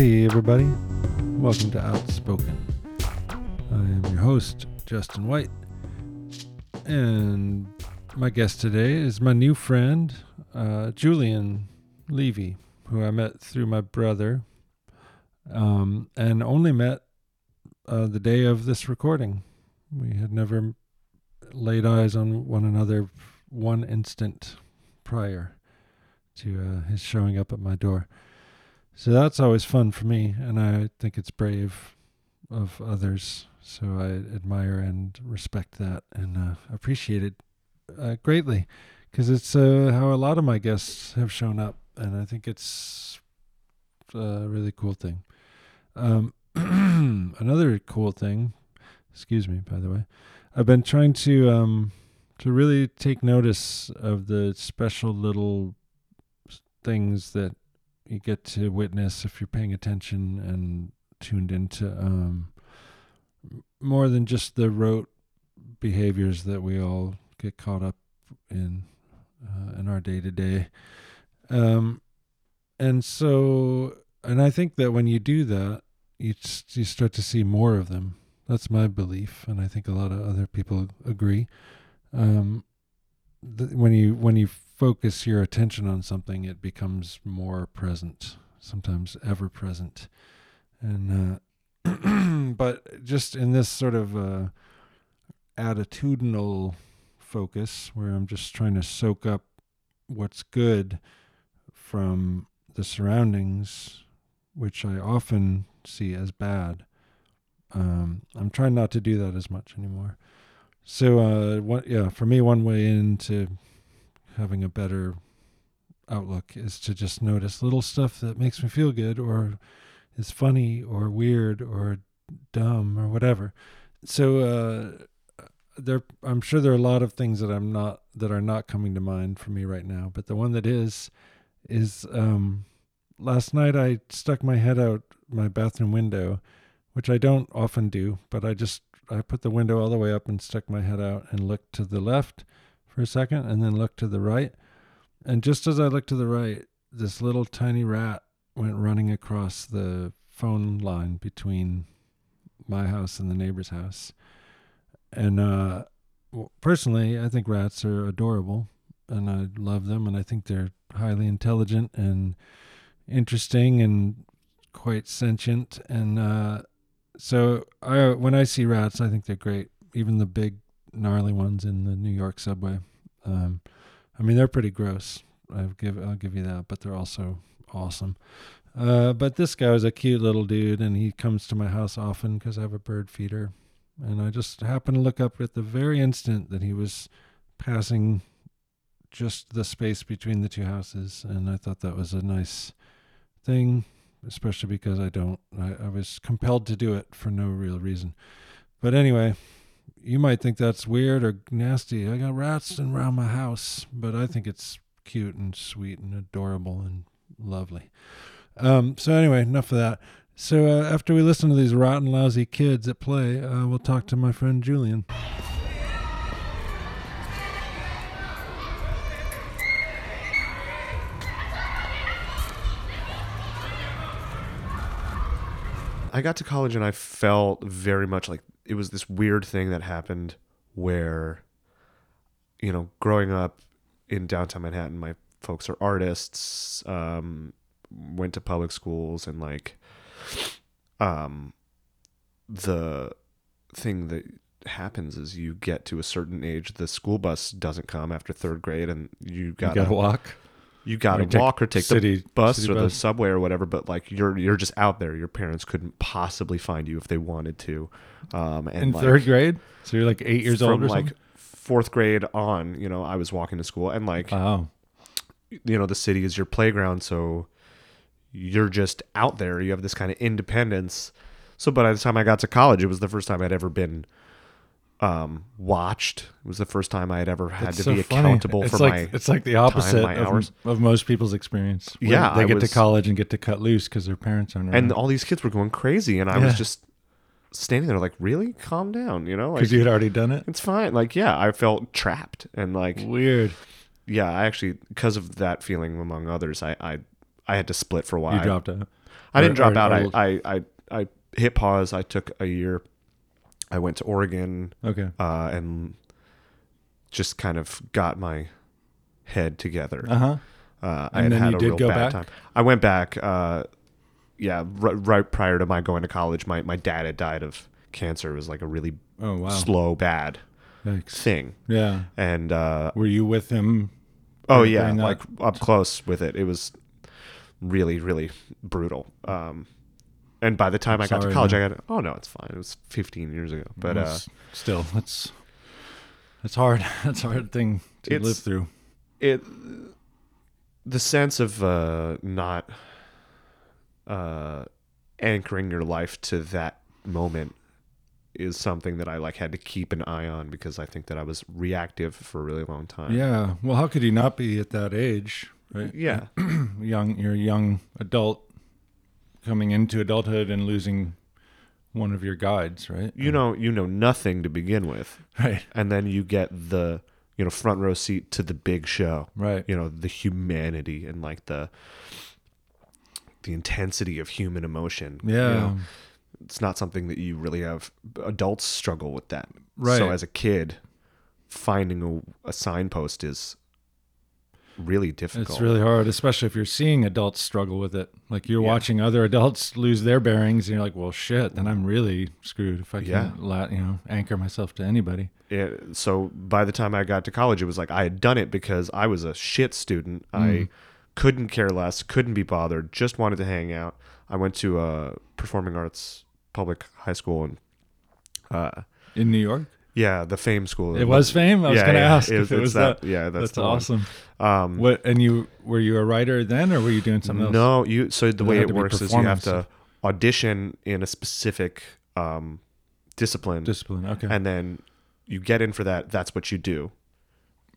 Hey, everybody. Welcome to Outspoken. I am your host, Justin White. And my guest today is my new friend, uh, Julian Levy, who I met through my brother um, and only met uh, the day of this recording. We had never laid eyes on one another one instant prior to uh, his showing up at my door. So that's always fun for me, and I think it's brave of others. So I admire and respect that and uh, appreciate it uh, greatly because it's uh, how a lot of my guests have shown up, and I think it's a really cool thing. Um, another cool thing, excuse me, by the way, I've been trying to um, to really take notice of the special little things that you get to witness if you're paying attention and tuned into um, more than just the rote behaviors that we all get caught up in uh, in our day to day. And so, and I think that when you do that, you you start to see more of them. That's my belief, and I think a lot of other people agree. Um, th- when you when you focus your attention on something, it becomes more present, sometimes ever present. And uh, but just in this sort of uh, attitudinal focus, where I'm just trying to soak up what's good from the surroundings, which I often see as bad. Um, I'm trying not to do that as much anymore. So, uh, what, yeah, for me, one way into having a better outlook is to just notice little stuff that makes me feel good or is funny or weird or dumb or whatever. So uh, there, I'm sure there are a lot of things that I'm not that are not coming to mind for me right now. But the one that is is um, last night I stuck my head out my bathroom window, which I don't often do, but I just I put the window all the way up and stuck my head out and looked to the left for a second and then looked to the right. And just as I looked to the right, this little tiny rat went running across the phone line between my house and the neighbor's house. And uh, personally, I think rats are adorable and I love them and I think they're highly intelligent and interesting and quite sentient. And uh, so I, when I see rats, I think they're great. Even the big gnarly ones in the New York subway. Um, I mean, they're pretty gross. I'll give I'll give you that, but they're also awesome. Uh, but this guy was a cute little dude, and he comes to my house often because I have a bird feeder. And I just happened to look up at the very instant that he was passing just the space between the two houses, and I thought that was a nice thing, especially because I don't. I, I was compelled to do it for no real reason. But anyway, you might think that's weird or nasty. I got rats around my house, but I think it's cute and sweet and adorable and lovely. Um, so anyway, enough of that. So uh, after we listen to these rotten, lousy kids at play, uh, we'll talk to my friend Julian. I got to college and I felt very much like it was this weird thing that happened where, you know, growing up in downtown Manhattan, my folks are artists, um, went to public schools, and like, um, the thing that happens is you get to a certain age, the school bus doesn't come after third grade, and you You gotta walk. You got to walk or take city- the bus or the bus. subway or whatever but like you're you're just out there your parents couldn't possibly find you if they wanted to um and In like, third grade, so you're like eight years old or like something. fourth grade on you know i was walking to school and like Wow. you know the city is your playground so you're just out there you have this kind of independence so by the time i got to college it was the first time i'd ever been um watched it was the first time i had ever had It's to so be accountable for like, my it's like the opposite my of, of most people's experience. Yeah, they I get was- to college and get to cut loose because their parents aren't and all these kids were going crazy and i Yeah. was just standing there like really calm down you know like Because you had already done it. it's fine like yeah i felt trapped and like Weird. yeah i actually because of that feeling among others i i, I had to split for a while You dropped out. I didn't drop or- out. or- I, I I I hit pause. I took a year. I went to Oregon okay. uh, and just kind of got my head together. Uh huh. Uh, I And had then had you a did real go bad back? time. I went back. Uh, yeah, r- right prior to my going to college, my my dad had died of cancer. It was like a really Oh wow. slow, bad Yikes. thing. Yeah. And uh, Were you with him? oh yeah, like up close with it. It was really, really brutal. Um, and by the time I got to college, man. I got oh no, it's fine. It was 15 years ago, but uh, still, that's that's hard. That's a hard thing to live through. it the sense of uh not uh anchoring your life to that moment is something that I like had to keep an eye on because I think that I was reactive for a really long time. Yeah. Well, how could you not be at that age? Right. Yeah. young. You're a young adult coming into adulthood and losing one of your guides, right? You know you know nothing to begin with Right. and then you get the you know front row seat to the big show. Right. You know the humanity and like the the intensity of human emotion. you Yeah. know? it's not something that you really have adults struggle with that Right. so as a kid finding a, a signpost is really difficult It's really hard, especially if you're seeing adults struggle with it. Like you're Yeah. watching other adults lose their bearings, and you're like, "Well, shit, then I'm really screwed if I can't, la- you know, anchor myself to anybody." Yeah, so by the time i got to college it was like i had done it because i was a shit student Mm. i couldn't care less couldn't be bothered just wanted to hang out i went to a performing arts public high school and uh In New York, yeah the fame school it was fame. I was Yeah, going to yeah, ask if it was that, that. yeah that's, That's awesome. um What and you were you a writer then, or were you doing something else? No, you. So the It way it works is you have to audition in a specific um, discipline, discipline. Okay, and then you get in for that. That's what you do.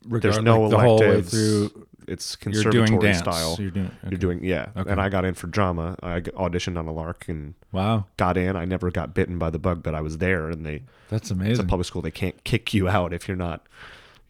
Regard- There's no like the electives. through. It's You're conservatory doing dance. style. You're doing. You're doing yeah, Okay. and I got in for drama. I auditioned on a lark and Wow, got in. I never got bitten by the bug, but I was there. And they that's amazing. it's a public school. They can't kick you out if you're not,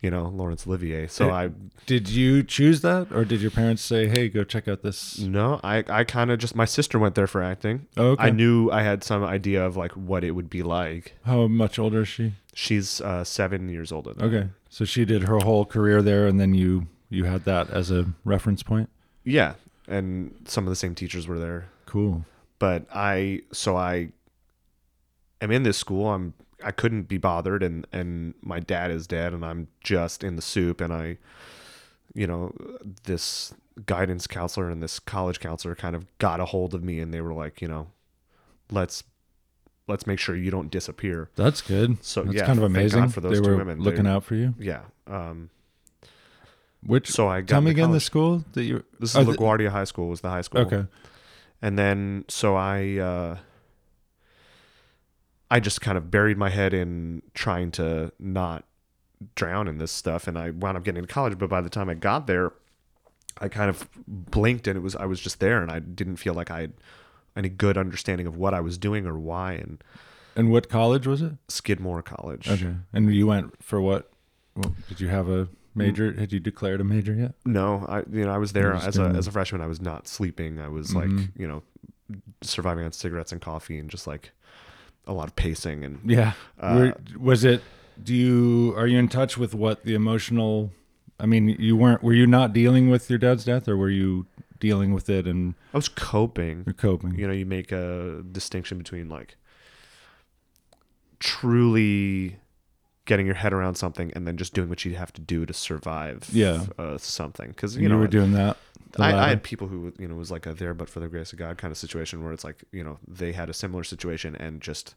you know, Laurence Olivier. So. I Did you choose that, or did your parents say, "Hey, go check out this"? no, I I kind of just my sister went there for acting. Oh, okay. I knew I had some idea of like what it would be like. How much older is she? She's uh, seven years older. Than me. So she did her whole career there, and then you you had that as a reference point. Yeah, and some of the same teachers were there. Cool. But I, so I am in this school. I'm I couldn't be bothered, and and my dad is dead, and I'm just in the soup, and I, you know, this guidance counselor and this college counselor kind of got a hold of me, and they were like, you know, let's let's make sure you don't disappear. That's good. So That's yeah, kind of amazing. for those they two were women. They- looking out for you. Yeah. Um, Which so I got tell me into again the college. school that you. This Oh, is the- LaGuardia High School was the high school. Okay. And then so I uh I just kind of buried my head in trying to not drown in this stuff and I wound up getting to college, but by the time I got there I kind of blinked and it was I was just there and I didn't feel like I had any good understanding of what I was doing or why and And what college was it? Skidmore College. Okay. And you went for what? well, did you have a major? Had you declared a major yet? No, I you know I was there as a as a freshman. I was not sleeping. I was Mhm. like you know surviving on cigarettes and coffee and just like a lot of pacing and Yeah. Uh, Were, was it? Do you are you in touch with what the emotional? I mean, you weren't. Were you not dealing with your dad's death, or were you dealing with it and I was coping. you're coping? You know, you make a distinction between like truly getting your head around something and then just doing what you have to do to survive Yeah. uh, something because you, you know were doing that. I, I had people who you know was like a there but for the grace of God kind of situation where it's like you know they had a similar situation and just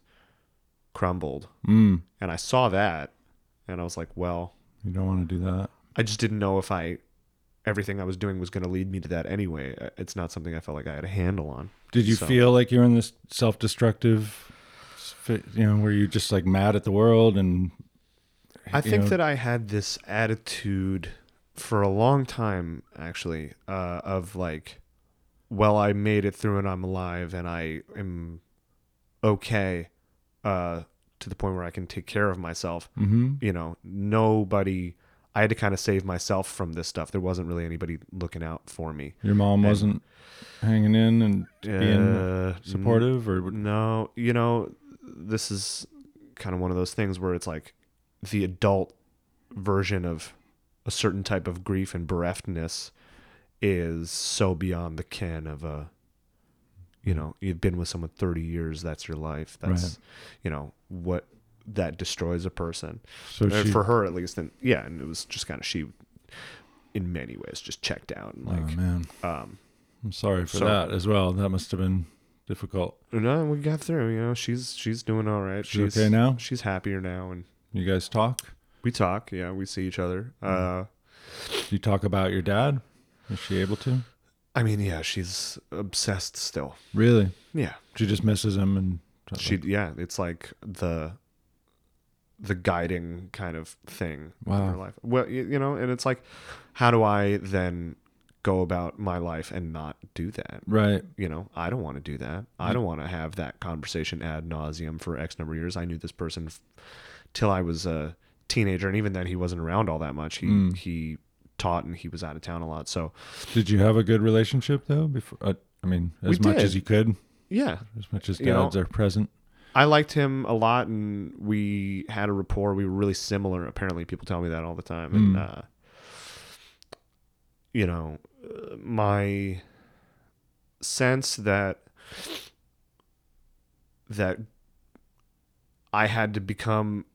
crumbled Mm, and I saw that and I was like well you don't want to do that. I just didn't know if I everything I was doing was going to lead me to that anyway it's not something I felt like I had a handle on Did you So- feel like you're in this self-destructive, you know, where you're just like mad at the world and? I think know- that I had this attitude for a long time, actually, uh, of like, well, I made it through and I'm alive and I am okay uh, to the point where I can take care of myself. hmm You know, nobody, I had to kind of save myself from this stuff. There wasn't really anybody looking out for me. Your mom And- wasn't hanging in and being Uh, supportive, or No, you know, this is kind of one of those things where it's like the adult version of a certain type of grief and bereftness is so beyond the ken of a you know, you've been with someone 30 years, that's your life. That's Right. you know, what that destroys a person. so Uh, she, for her at least and yeah, and it was just kind of she in many ways just checked out and oh like man, um I'm sorry for so- that as well. That must have been difficult. no, we got through, you know, she's she's doing all right. She's okay now? She's happier now and You guys talk? We talk, yeah, we see each other. Uh, Do you talk about your dad? Is she able to? I mean, yeah, she's obsessed still. Really? Yeah, She just misses him and she, yeah, it's like the the guiding kind of thing in Wow. her life. Well, you, you know, and it's like, how do I then go about my life and not do that? right. You know, I don't want to do that. I don't want to have that conversation ad nauseum for X number of years. I knew this person f- till I was a teenager, and even then, he wasn't around all that much. He Mm. he taught and he was out of town a lot. So Did you have a good relationship though? Before, uh, I mean, as much did. as you could, yeah, as much as You know, dads are present. I liked him a lot, and we had a rapport. We were really similar. Apparently, people tell me that all the time. And Mm. uh, you know, my sense that that I had to become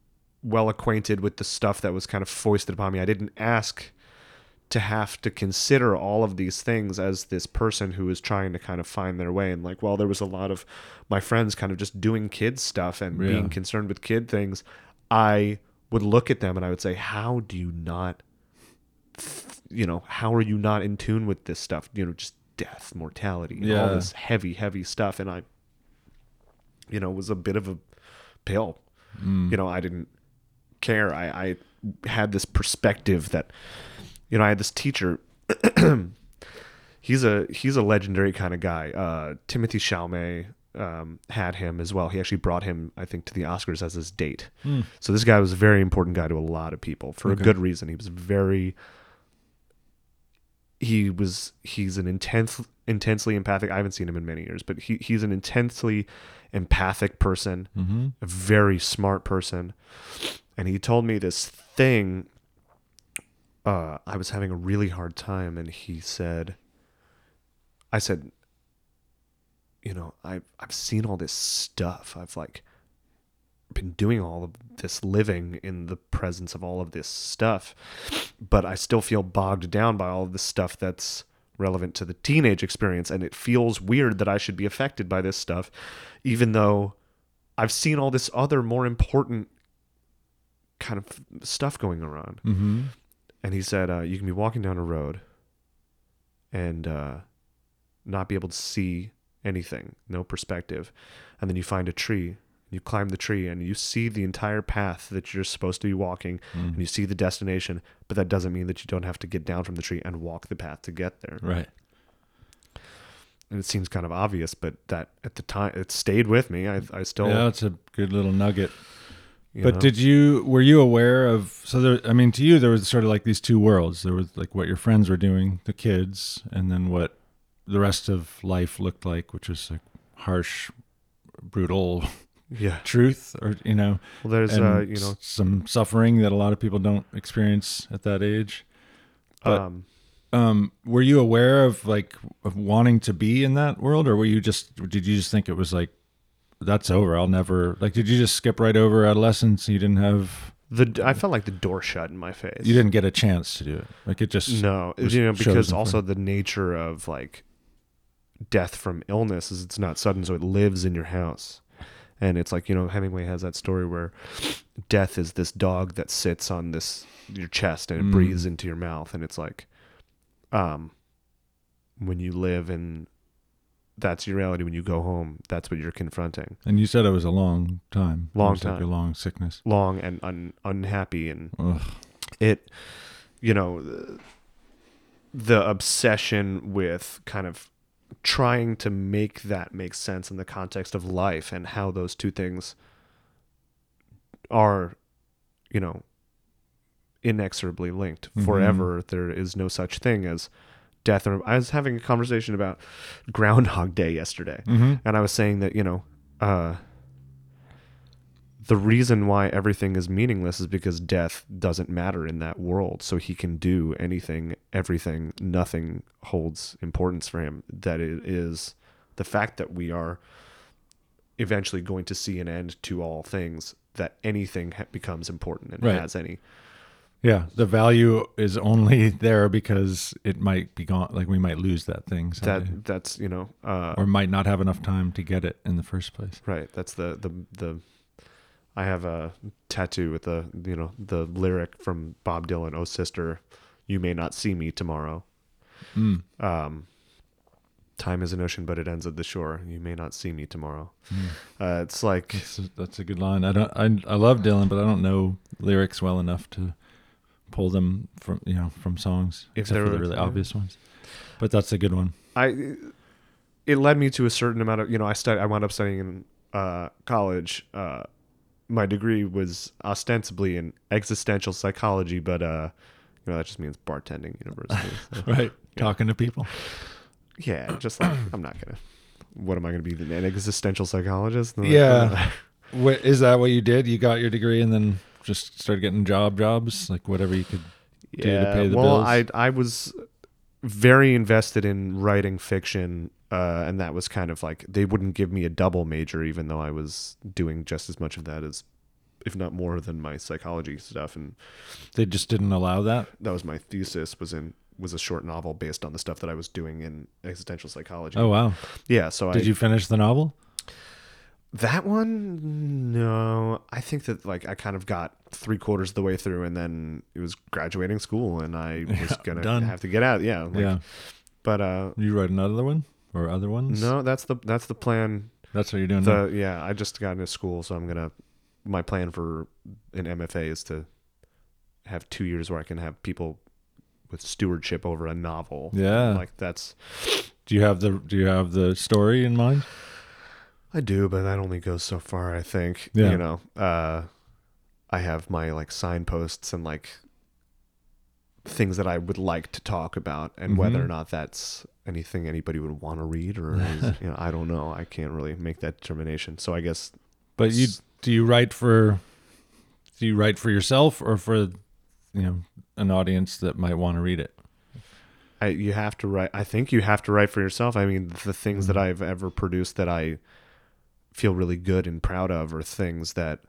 well acquainted with the stuff that was kind of foisted upon me. I didn't ask to have to consider all of these things as this person who is trying to kind of find their way. And like well there was a lot of my friends kind of just doing kid stuff and Yeah. being concerned with kid things i would look at them and i would say how do you not you know how are you not in tune with this stuff? You know just death mortality and all this heavy heavy stuff. And i you know was a bit of a pill. Mm. you know i didn't care. I i had this perspective that you know i had this teacher he's a he's a legendary kind of guy uh timothée chalamet um, had him as well he actually brought him i think to the oscars as his date Mm. so this guy was a very important guy to a lot of people for Okay. a good reason he was very he was he's an intense intensely empathic i haven't seen him in many years but he, he's an intensely empathic person Mm-hmm. a very smart person and he told me this thing uh, i was having a really hard time and he said i said you know I've i've seen all this stuff i've like been doing all of this living in the presence of all of this stuff but i still feel bogged down by all of the stuff that's relevant to the teenage experience and it feels weird that i should be affected by this stuff even though I've seen all this other more important kind of stuff going around. Mm-hmm. And he said, uh, you can be walking down a road and uh, not be able to see anything, no perspective. And then you find a tree, you climb the tree, and you see the entire path that you're supposed to be walking, and you see the destination. But that doesn't mean that you don't have to get down from the tree and walk the path to get there. Right. And it seems kind of obvious, but that at the time, it stayed with me. I, I still, yeah, it's a good little nugget. But know. did you were you aware of so there I mean to you there was sort of like these two worlds. There was like what your friends were doing, the kids, and then what the rest of life looked like, which was like harsh, brutal yeah. truth or you know, Well, there's, uh, you know, some suffering that a lot of people don't experience at that age. but- um, Um, were you aware of like of wanting to be in that world, or were you just did you just think it was like that's over? I'll never like. Did you just skip right over adolescence? You didn't have the I felt like the door shut in my face. you didn't get a chance to do it. Like it just No, you know, because also the nature of like death from illness is it's not sudden, so it lives in your house. And it's like you know Hemingway has that story where death is this dog that sits on this your chest and it Mm. breathes into your mouth, and it's like, um, when you live and that's your reality. When you go home, that's what you're confronting. And you said it was a long time, Long was like time. a long sickness. Long and un- unhappy and Ugh. it you know the, the obsession with kind of trying to make that make sense in the context of life and how those two things are you know inexorably linked Mhm. forever. There is no such thing as death. I was having a conversation about Groundhog Day yesterday, Mm-hmm. and I was saying that you know, uh, the reason why everything is meaningless is because death doesn't matter in that world. So he can do anything, everything, nothing holds importance for him. That it is the fact that we are eventually going to see an end to all things. That anything ha- becomes important and Right. has any. Yeah, the value is only there because it might be gone. Like we might lose that thing, someday. That that's you know. Uh, or might not have enough time to get it in the first place. Right. That's the the the. I have a tattoo with the you know the lyric from Bob Dylan, "Oh sister, you may not see me tomorrow." Mm. Um, time is an ocean, but it ends at the shore. You may not see me tomorrow. Uh, it's like That's a, that's a good line. I don't. I I love Dylan, but I don't know lyrics well enough to pull them from you know from songs, If except for the really yeah. obvious ones. But that's a good one. I. It led me to a certain amount of you know I stud I wound up studying in uh, college. Uh, my degree was ostensibly in existential psychology, but uh, you know that just means bartending university. so. Right, talking to people. Yeah, just like I'm not gonna. What am I gonna be? An existential psychologist? Yeah. What is that? What you did? You got your degree and then just started getting job jobs, like whatever you could. do to pay the well, bills? I I was very invested in writing fiction, uh, and that was kind of like they wouldn't give me a double major, even though I was doing just as much of that as, if not more than my psychology stuff, and They just didn't allow that. that was my thesis was in was a short novel based on the stuff that I was doing in existential psychology. Oh wow! yeah. So I Did you finish the novel? That one, no. I think that like I kind of got three quarters of the way through, and then it was graduating school, and I was Yeah, gonna done. have to get out. Yeah, like, yeah. But uh, You wrote another one or other ones? no, that's the that's the plan. That's what you're doing. The yeah, I just got into school, so I'm gonna. My plan for an MFA is to have two years where I can have people with stewardship over a novel. Yeah. like that's Do you have the Do you have the story in mind? I do, but that only goes so far, I think. Yeah. You know, uh, I have my like signposts and like things that I would like to talk about, and whether Mhm. or not that's anything anybody would want to read, or is, you know, I don't know. I can't really make that determination. So I guess, But you do you write for do you write for yourself or for you know an audience that might want to read it? I you have to write. I think you have to write for yourself. I mean, the things that Mhm. I've ever produced that I feel really good and proud of are things that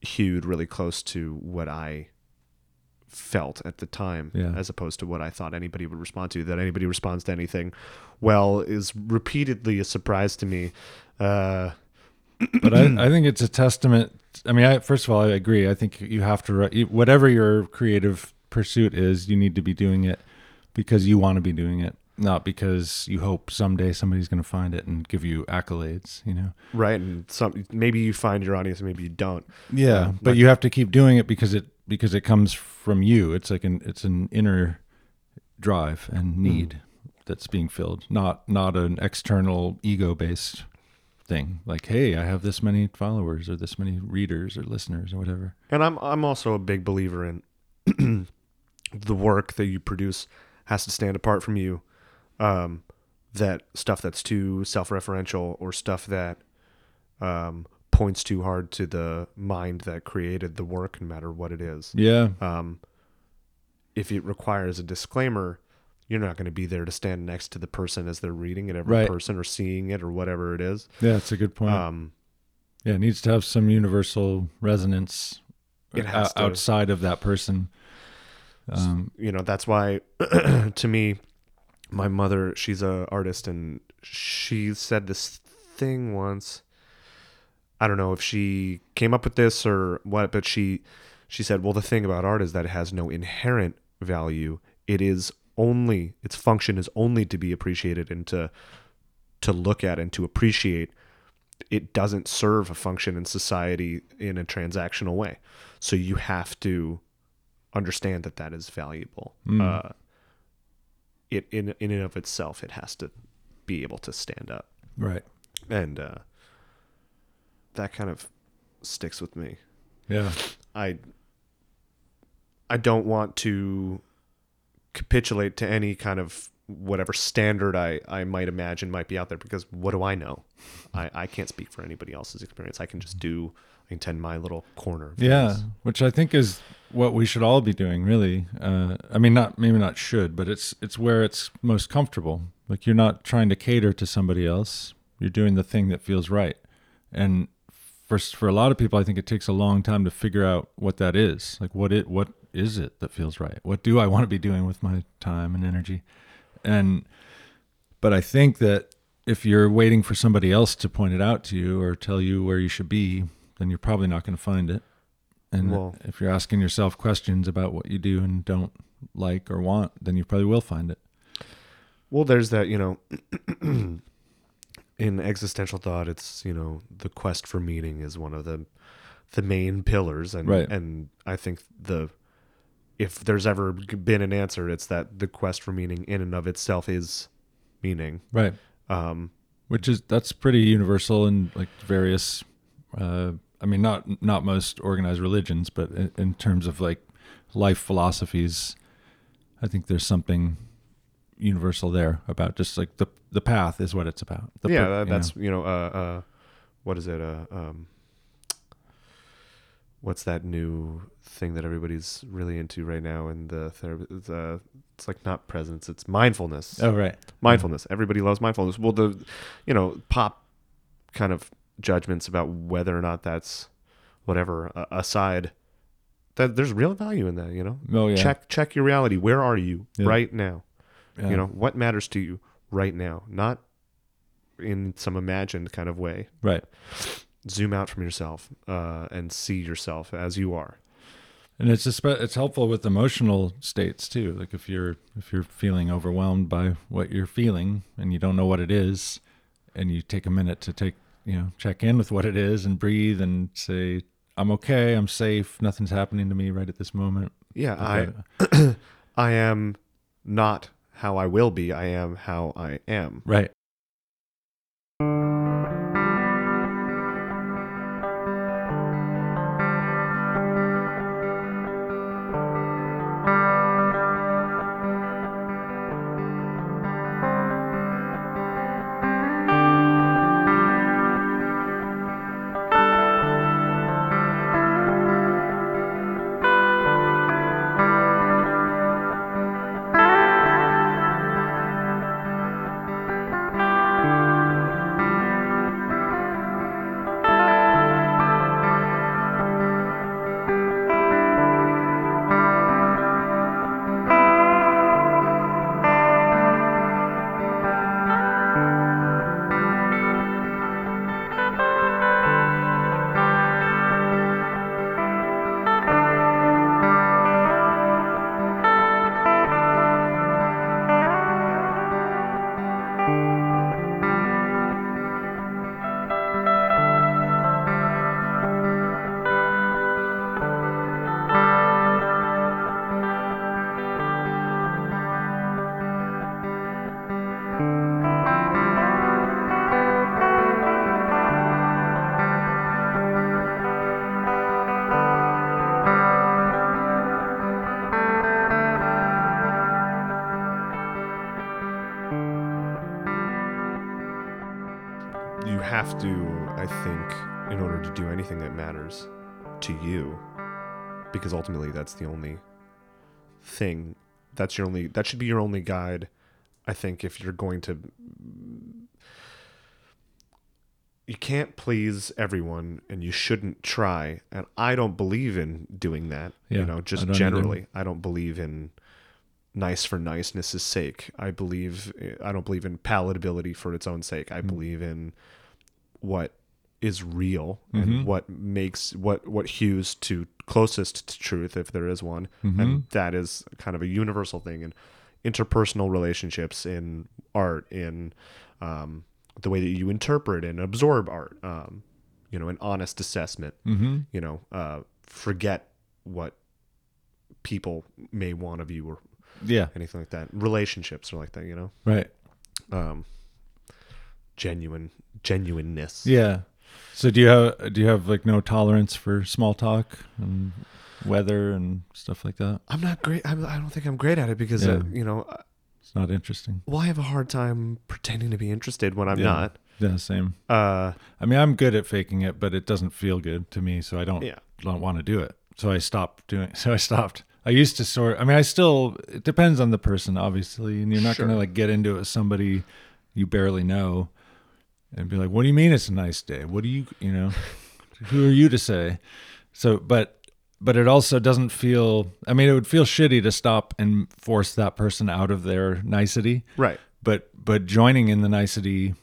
hewed really close to what I felt at the time Yeah. as opposed to what I thought anybody would respond to that anybody responds to anything well is repeatedly a surprise to me uh But I, I think it's a testament. I mean, I, first of all, I agree. I think you have to whatever your creative pursuit is. You need to be doing it because you want to be doing it, not because you hope someday somebody's going to find it and give you accolades. You know. right and some maybe you find your audience maybe you don't Yeah, Yeah, but like- you have to keep doing it because it because it comes from you. It's like an it's an inner drive and hmm. need that's being filled, not not an external ego based thing. Like, hey, I have this many followers or this many readers or listeners or whatever. And I'm I'm also a big believer in the work that you produce has to stand apart from you. Um, that stuff that's too self-referential or stuff that um, points too hard to the mind that created the work, no matter what it is. Yeah, Um, if it requires a disclaimer, you're not going to be there to stand next to the person as they're reading it, every Right. person or seeing it or whatever it is. yeah, that's a good point. Um, yeah, it needs to have some universal resonance It o- outside of that person. Um, you know that's why to me my mother she's a artist and she said this thing once i don't know if she came up with this or what but she she said well the thing about art is that it has no inherent value it is only its function is only to be appreciated and to to look at and to appreciate it doesn't serve a function in society in a transactional way so you have to understand that that is valuable. Mm. Uh, it in in and of itself, it has to be able to stand up, right. and uh, that kind of sticks with me. Yeah. I I don't want to capitulate to any kind of whatever standard I, I might imagine might be out there because what do I know? I, I can't speak for anybody else's experience. I can just do I can tend my little corner. Yeah, things. which I think is what we should all be doing, really. Uh, I mean, not maybe not should, but it's it's where it's most comfortable. Like you're not trying to cater to somebody else. You're doing the thing that feels right. And for for a lot of people, I think it takes a long time to figure out what that is. Like what it what is it that feels right? What do I want to be doing with my time and energy? And but I think that if you're waiting for somebody else to point it out to you or tell you where you should be, then you're probably not going to find it. And Well- if you're asking yourself questions about what you do and don't like or want, then you probably will find it. Well, there's that, you know, in existential thought, it's, you know, the quest for meaning is one of the the main pillars and Right. and I think the if there's ever been an answer, it's that the quest for meaning in and of itself is meaning. Right. Um Which is that's pretty universal in like various uh I mean not not most organized religions, but in, in terms of like life philosophies, I think there's something universal there about just like the the path is what it's about. The yeah, per- that, you know. that's, you know, uh uh what is it? Uh um what's that new thing that everybody's really into right now in the therapy the it's like not presence it's mindfulness Oh right. mindfulness everybody loves mindfulness well the you know pop kind of judgments about whether or not that's whatever uh, aside that there's real value in that you know Oh yeah. check check your reality where are you Yeah. right now Yeah. you know what matters to you right now not in some imagined kind of way Right. zoom out from yourself uh, and see yourself as you are And it's it's helpful with emotional states too. Like if you're if you're feeling overwhelmed by what you're feeling and you don't know what it is, and you take a minute to take you know check in with what it is and breathe and say I'm okay, I'm safe, nothing's happening to me right at this moment. yeah i i am not how i will be i am how i am right. Have to i think in order to do anything that matters to you because ultimately that's the only thing that's your only that should be your only guide i think if you're going to you can't please everyone and you shouldn't try and i don't believe in doing that Yeah, you know just either. generally. I don't believe in nice for niceness's sake. I believe i don't believe in palatability for its own sake. I mm. believe in what is real Mhm. and what makes what what hews to closest to truth if there is one and that is kind of a universal thing in interpersonal relationships in art in um, the way that you interpret and absorb art um, you know an honest assessment Mm-hmm. you know uh, forget what people may want of you or Yeah. anything like that relationships are like that you know Right. um, genuine genuineness Yeah. So do you have do you have like no tolerance for small talk? And weather and stuff like that. I'm not great. I'm, I don't think I'm great at it because uh, you know, uh, It's not interesting. well, I have a hard time pretending to be interested when I'm Yeah. not. Yeah, same. Uh, I mean, I'm good at faking it, but it doesn't feel good to me, so I don't yeah, don't want to do it. So I stopped doing. So I stopped. I used to sort. I mean, I still. It depends on the person, obviously, and you're not Sure. gonna like get into it with somebody you barely know, and be like, "What do you mean it's a nice day? What do you, you know, who are you to say?" So, but but it also doesn't feel. I mean, it would feel shitty to stop and force that person out of their nicety. right. But but joining in the nicety,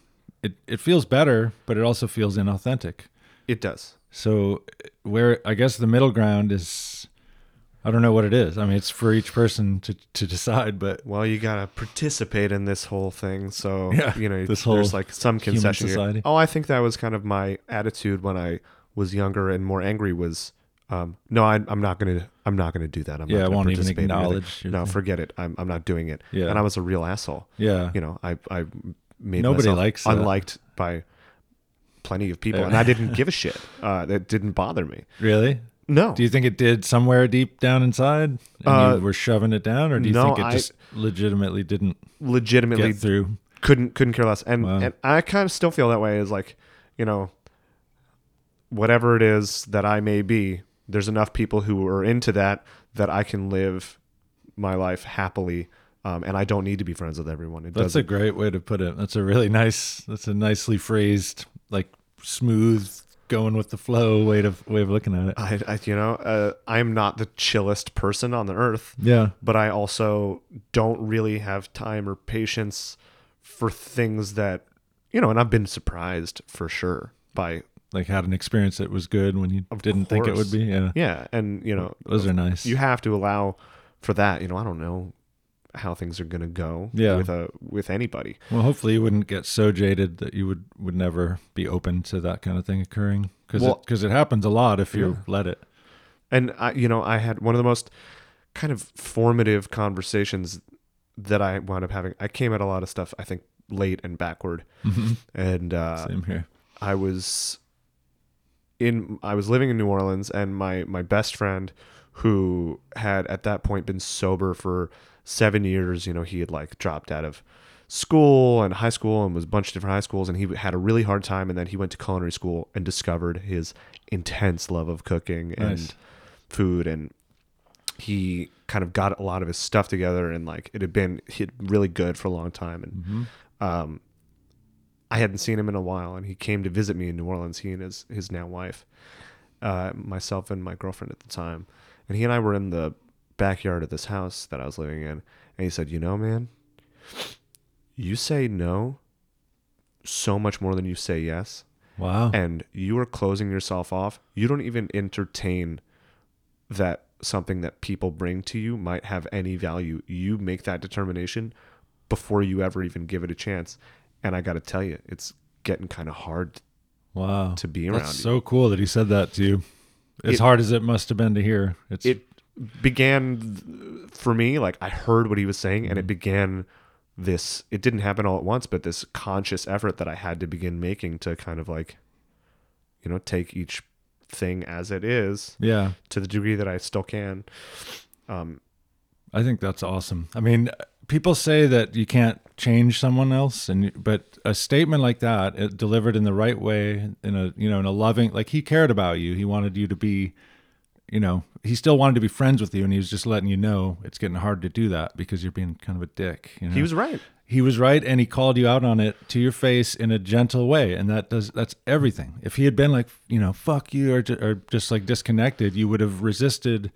it it feels better, but it also feels inauthentic. It does. So where I guess the middle ground is I don't know what it is. I mean it's for each person to to decide, but Well, you gotta participate in this whole thing, so Yeah, you know this there's whole like some concession. society. Oh, I think that was kind of my attitude when I was younger and more angry. Was um, no, I, I'm not gonna, I'm not gonna do that. I'm yeah, not I won't even participate acknowledge. No, thing. forget it. I'm, I'm not doing it. Yeah. And I was a real asshole. yeah. You know, I, I made Nobody myself likes that. unliked by plenty of people, and I didn't give a shit. Uh, that didn't bother me. Really? No, Do you think it did somewhere deep down inside and Uh, you were shoving it down or do you no, think it I- just legitimately didn't legitimately get through? couldn't couldn't care less and Wow. and i kind of still feel that way is like you know whatever it is that i may be there's enough people who are into that that i can live my life happily um, and i don't need to be friends with everyone it That's a doesn't great way to put it. That's a really nice that's a nicely phrased like smooth going with the flow way of way of looking at it. I, I you know uh, i'm not the chillest person on the earth Yeah. but i also don't really have time or patience for things that you know and i've been surprised for sure by like had an experience that was good when you didn't think it would be. Yeah, yeah and you know those are nice. you have to allow for that. You know, I don't know how things are gonna go Yeah. with a with anybody. well, hopefully you wouldn't get so jaded that you would would never be open to that kind of thing occurring because Well- because it, happens a lot if you Yeah. let it. And I, you know, I had one of the most kind of formative conversations that I wound up having. I came at a lot of stuff I think late and backward, and uh, Same here. I was in I was living in New Orleans and my my best friend who had at that point been sober for 7 years, you know, he had like dropped out of school and high school and was a bunch of different high schools and he had a really hard time and then he went to culinary school and discovered his intense love of cooking and food and he kind of got a lot of his stuff together and like it had been he had really good for a long time and hmm um, I hadn't seen him in a while, and he came to visit me in New Orleans. He and his his now wife, uh, myself and my girlfriend at the time, and he and I were in the backyard of this house that I was living in, and he said, "You know, man, you say no so much more than you say yes, Wow. and you are closing yourself off. You don't even entertain that something that people bring to you might have any value. You make that determination before you ever even give it a chance. And I got to tell you, it's getting kind of hard wow. to be around That's you. so cool that he said that to you. As It- hard as it must have been to hear, it's It began for me like I heard what he was saying, and it began this. It didn't happen all at once, but this conscious effort that I had to begin making to kind of like, you know, take each thing as it is yeah. to the degree that I still can. Um, I think that's awesome. I mean, people say that you can't change someone else, and but a statement like that, it, delivered in the right way, in a you know, in a loving, like he cared about you. He wanted you to be, you know, he still wanted to be friends with you, and he was just letting you know it's getting hard to do that because you're being kind of a dick. You know? he was right. he was right and he called you out on it to your face in a gentle way and that does that's everything if he had been like you know fuck you or, or just like disconnected you would have resisted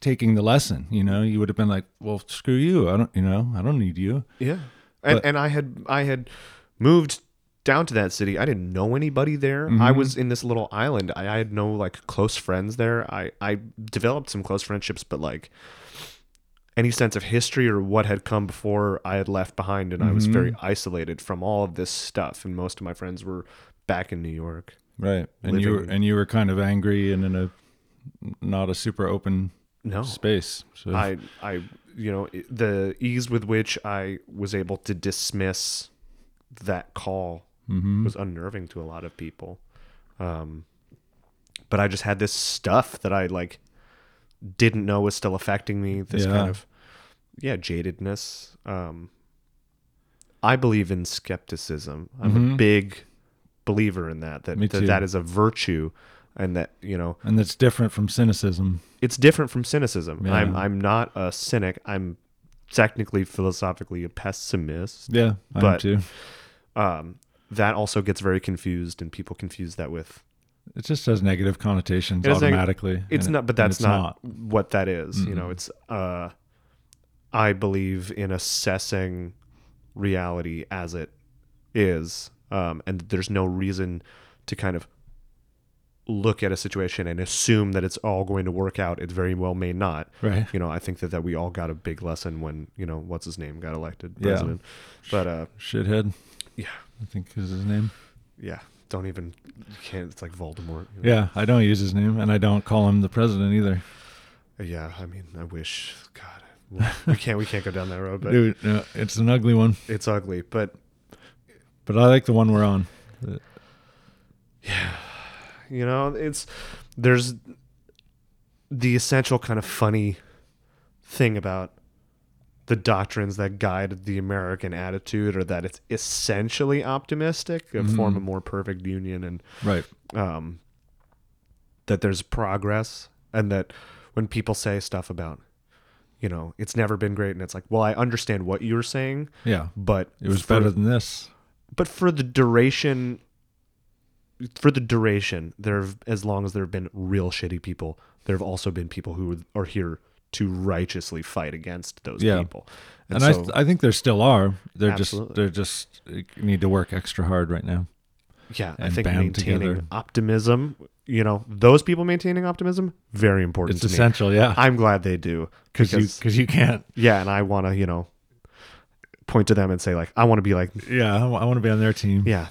taking the lesson you know you would have been like well screw you i don't you know i don't need you Yeah. And But- and I had I had moved down to that city. I didn't know anybody there. I Mhm. was in this little island. I, I had no like close friends there. I I developed some close friendships, but like any sense of history or what had come before I had left behind and I was very isolated from all of this stuff and most of my friends were back in New York. right and you were and you were kind of angry and in a not a super open No. space so I I you know the ease with which I was able to dismiss that call mhm. was unnerving to a lot of people. Um, but I just had this stuff that I like didn't know was still affecting me. This Yeah. kind of yeah jadedness. Um, I believe in skepticism. I'm a Mhm. big believer in that. That that, that is a virtue, and that you know And that's different from cynicism. it's different from cynicism. Yeah. I'm I'm not a cynic. I'm technically philosophically a pessimist. Yeah, I But- too. Um, that also gets very confused, and people confuse that with It just has negative connotations It has neg- automatically. it's not. But that's it's not, what that is. You know, it's. Uh, I believe in assessing reality as it is, um, and there's no reason to kind of look at a situation and assume that it's all going to work out. It very well may not. right. you know, I think that, that we all got a big lesson when, you know, what's his name got elected president Yeah. president. But uh Shithead. Yeah. I think is his name. yeah, don't even you can't it's like Voldemort. you know? Yeah, I don't use his name, and I don't call him the president either. Yeah, I mean, I wish God we can't we can't go down that road, but Dude, no, it's an ugly one, it's ugly. But but I like the one we're on. Yeah. You know, it's there's the essential kind of funny thing about the doctrines that guide the American attitude or that it's essentially optimistic, a form a more perfect union and Right. um, that there's progress and that when people say stuff about you know it's never been great and it's like well i understand what you're saying Yeah. but It was for, better than this. but for the duration for the duration there as long as there have been real shitty people there have also been people who are here to righteously fight against those Yeah. people And, and, I, th- I think there still are. They're Absolutely. just, they're just need to work extra hard right now. yeah i think maintaining together. optimism you know those people maintaining optimism very important It's to me essential, yeah, i'm glad they do because you because you can't. Yeah, and I want to, you know, point to them and say like, I want to be like, Yeah, I, want to be on their team. yeah.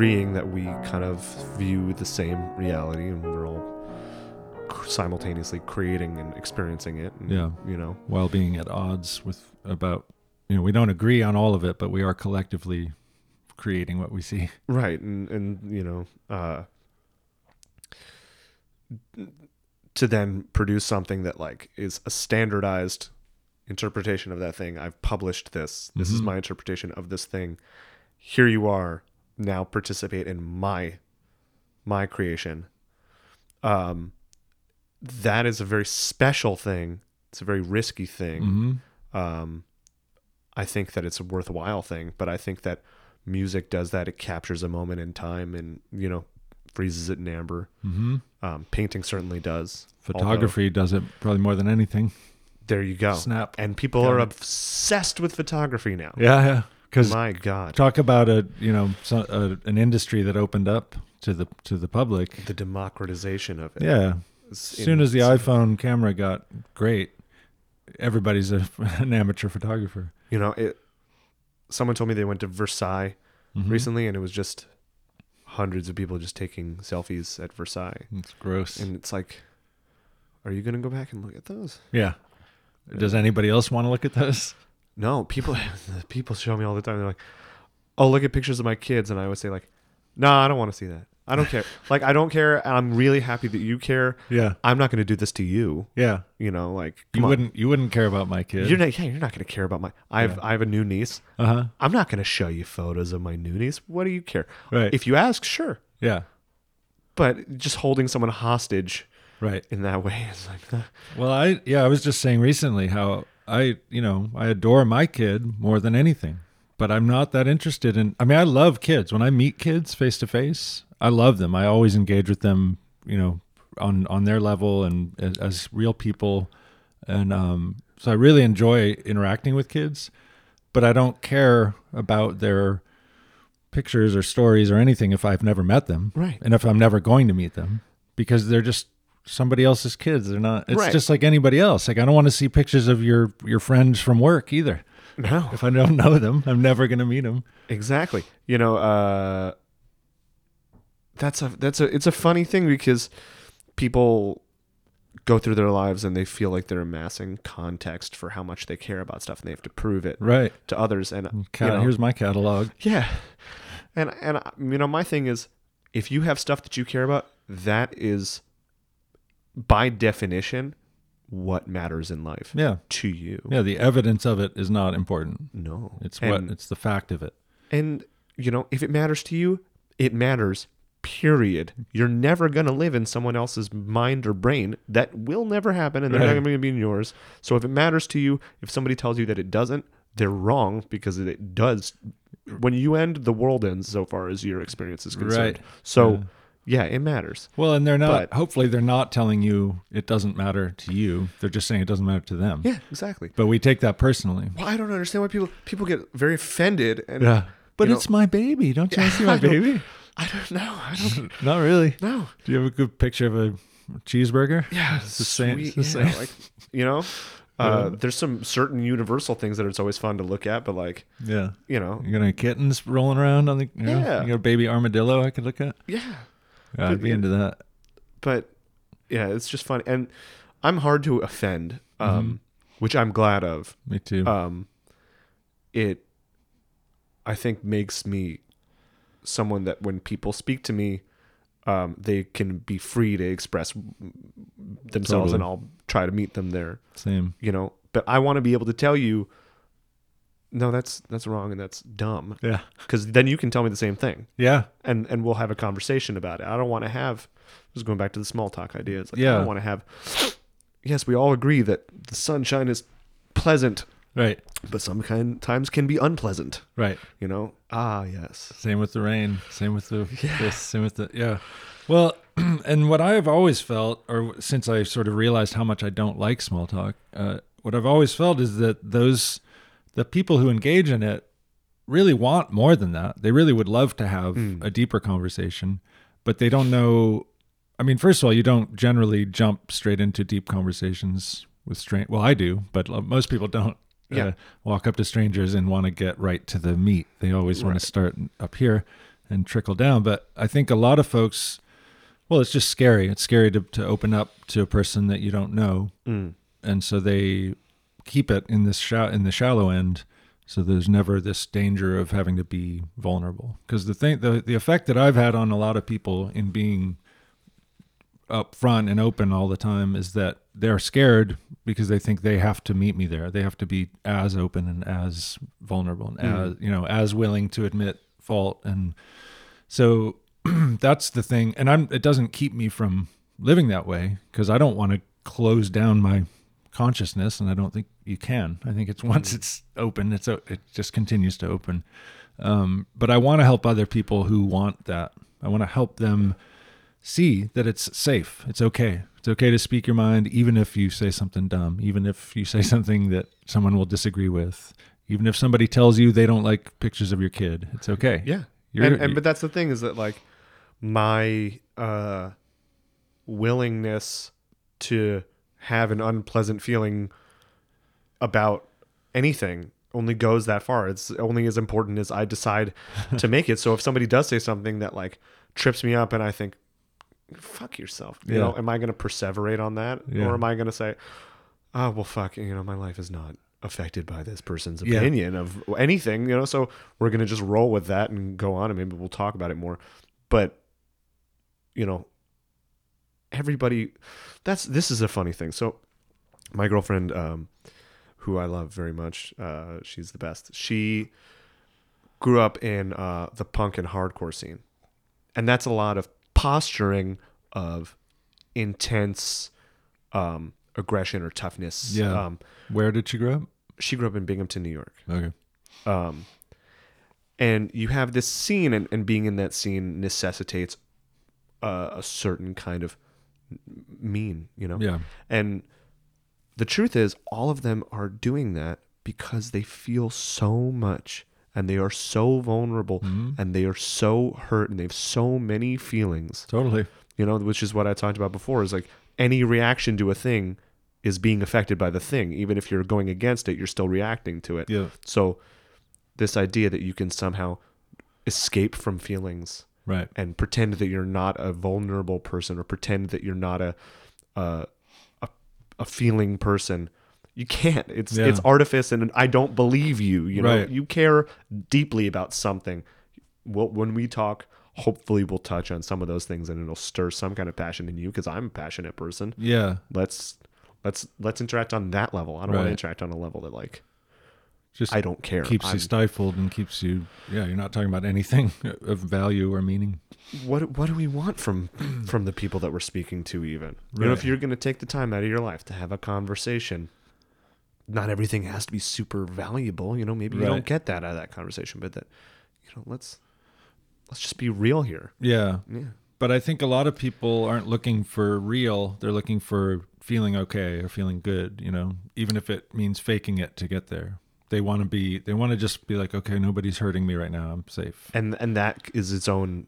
Agreeing that we kind of view the same reality, and we're all simultaneously creating and experiencing it. And, Yeah. you know, while being at odds with about you know we don't agree on all of it, but we are collectively creating what we see. right, and and you know, uh, to then produce something that like is a standardized interpretation of that thing. I've published this. This is Mhm. my interpretation of this thing. Here you are. Now participate in my my creation. Um that is a very special thing. It's a very risky thing. Mm-hmm. Um I think that it's a worthwhile thing, but I think that music does that. It captures a moment in time and, you know, freezes it in amber. Mm-hmm. Um, painting certainly does. Photography does it probably more than anything. There you go. Snap. And people Got are obsessed with photography now. Yeah, yeah. Because My God. talk about a you know so, a, an industry that opened up to the to the public. The democratization of it. Yeah. As soon as the iPhone camera got great, everybody's a, an amateur photographer. You know, it. Someone told me they went to Versailles Mhm. recently, and it was just hundreds of people just taking selfies at Versailles, It's gross. and it's like, are you gonna go back and look at those? yeah. Does anybody else want to look at those? No, people. people show me all the time. They're like, "Oh, look at pictures of my kids," and I would say like, "No, I don't want to see that. I don't care. like, I don't care, and I'm really happy that you care. Yeah. I'm not gonna do this to you. Yeah. You know, like, You on. wouldn't you wouldn't care about my kids. You're not. Yeah, you're not gonna care about my. I have. Yeah. I have a new niece. uh huh. I'm not gonna show you photos of my new niece. What do you care? Right. If you ask, sure. yeah. But just holding someone hostage Right. in that way is like, Well, I yeah, I was just saying recently how I, you know, I adore my kid more than anything. But I'm not that interested in I mean, I love kids. When I meet kids face to face, I love them. I always engage with them, you know, on on their level and as, as real people, and um, so I really enjoy interacting with kids, but I don't care about their pictures or stories or anything if I've never met them, Right. And if I'm never going to meet them, because they're just somebody else's kids. They're not. It's Right. just like anybody else. Like I don't want to see pictures of your your friends from work either. No. If I don't know them, I'm never going to meet them. Exactly. You know, uh that's a that's a it's a funny thing because people go through their lives and they feel like they're amassing context for how much they care about stuff and they have to prove it Right. to others and Cat- you know, here's my catalog. yeah. And and you know my thing is if you have stuff that you care about that is by definition what matters in life Yeah. to you. Yeah. The evidence of it is not important. No. It's And- what it's the fact of it. And, you know, if it matters to you, it matters, period. You're never going to live in someone else's mind or brain. That will never happen, and they're Right. not going to be in yours. So if it matters to you, if somebody tells you that it doesn't, they're wrong because it does. When you end, the world ends so far as your experience is concerned. Right. So, yeah, it matters. Well, and they're not. But- hopefully, they're not telling you it doesn't matter to you. They're just saying it doesn't matter to them. Yeah, exactly. But we take that personally. Well, I don't understand why people people get very offended. And But you it's my baby. Don't you to see my I baby? I don't know. I don't Not really. No. Do you have a good picture of a cheeseburger? Yeah, It's the same- it's the yeah, same. like you know, uh, there's some certain universal things that it's always fun to look at, but like Yeah. you know, You got any kittens rolling around on the? You know, Yeah. You got a baby armadillo I could look at. yeah, Yeah, I'd be into that. but yeah, it's just fun, and I'm hard to offend, um, Mm-hmm. which I'm glad of. Me too. Um, it, I think, makes me someone that when people speak to me, um, they can be free to express themselves, and I'll try to meet them there. Same. you know but i want to be able to tell you no that's that's wrong and that's dumb Yeah. because then you can tell me the same thing Yeah. and and we'll have a conversation about it i don't want to have just going back to the small talk idea it's like i Yeah. don't want to have yes we all agree that the sunshine is pleasant Right. but some kind times can be unpleasant Right. you know ah yes Same with the rain. Same with the this. Same with the yeah. Well, and what I've always felt, or since I sort of realized how much I don't like small talk, uh, what I've always felt is that those the people who engage in it really want more than that. They really would love to have a deeper conversation, but they don't know. I mean, first of all, you don't generally jump straight into deep conversations with strange. Well, I do, but most people don't. Yeah. Uh, walk up to strangers and want to get right to the meat. They always want to start up here and trickle down. But I think a lot of folks, well, it's just scary. It's scary to, to open up to a person that you don't know, Mm. and so they keep it in this sha- in the shallow end. So there's never this danger of having to be vulnerable. Because the thing, the the effect that I've had on a lot of people in being up front and open all the time is that they're scared because they think they have to meet me there. They have to be as open and as vulnerable and hmm. as you know as willing to admit fault and so that's the thing and I'm it doesn't keep me from living that way because I don't want to close down my consciousness and I don't think you can. I think it's once it's open it's it just continues to open. Um, but I want to help other people who want that. I want to help them see that it's safe. It's okay. It's okay to speak your mind, even if you say something dumb, even if you say something that someone will disagree with, even if somebody tells you they don't like pictures of your kid. It's okay. Yeah. You're- and, and but that's the thing is that like my uh willingness to have an unpleasant feeling about anything only goes that far. It's only as important as I decide to make it. So if somebody does say something that like trips me up and I think fuck yourself, you Yeah. know, am I going to perseverate on that Yeah. or am I going to say oh well fuck, you know, my life is not affected by this person's Yeah. opinion of anything, you know, so we're going to just roll with that and go on and maybe we'll talk about it more. But you know, everybody that's this is a funny thing. So my girlfriend um who I love very much, uh she's the best. She grew up in uh the punk and hardcore scene. And that's a lot of posturing of intense um aggression or toughness. Yeah. Um Where did she grow up? she grew up in Binghamton, New York. Okay. Um, and you have this scene, and, and being in that scene necessitates uh, a certain kind of mean, you know? Yeah. And the truth is, all of them are doing that because they feel so much and they are so vulnerable Mhm. and they are so hurt and they have so many feelings, Totally. you know, which is what I talked about before is like any reaction to a thing is being affected by the thing. Even if you're going against it, you're still reacting to it. Yeah. So, this idea that you can somehow escape from feelings Right. and pretend that you're not a vulnerable person or pretend that you're not a a a, a feeling person you can't it's Yeah. it's artifice and i don't believe you you know Right. you care deeply about something well when we talk hopefully we'll touch on some of those things and it'll stir some kind of passion in you because i'm a passionate person Yeah. let's let's let's interact on that level i don't want to interact on a level that like Just i don't care keeps I'm- you stifled and keeps you. Yeah. You're not talking about anything of value or meaning. what what do we want from from the people that we're speaking to even you know if you're going to take the time out of your life to have a conversation not everything has to be super valuable you know maybe you don't get that out of that conversation but that you know let's let's just be real here Yeah. yeah But I think a lot of people aren't looking for real. They're looking for feeling okay or feeling good, you know, even if it means faking it to get there. They want to be, they want to just be like, okay, nobody's hurting me right now. I'm safe. and and that is its own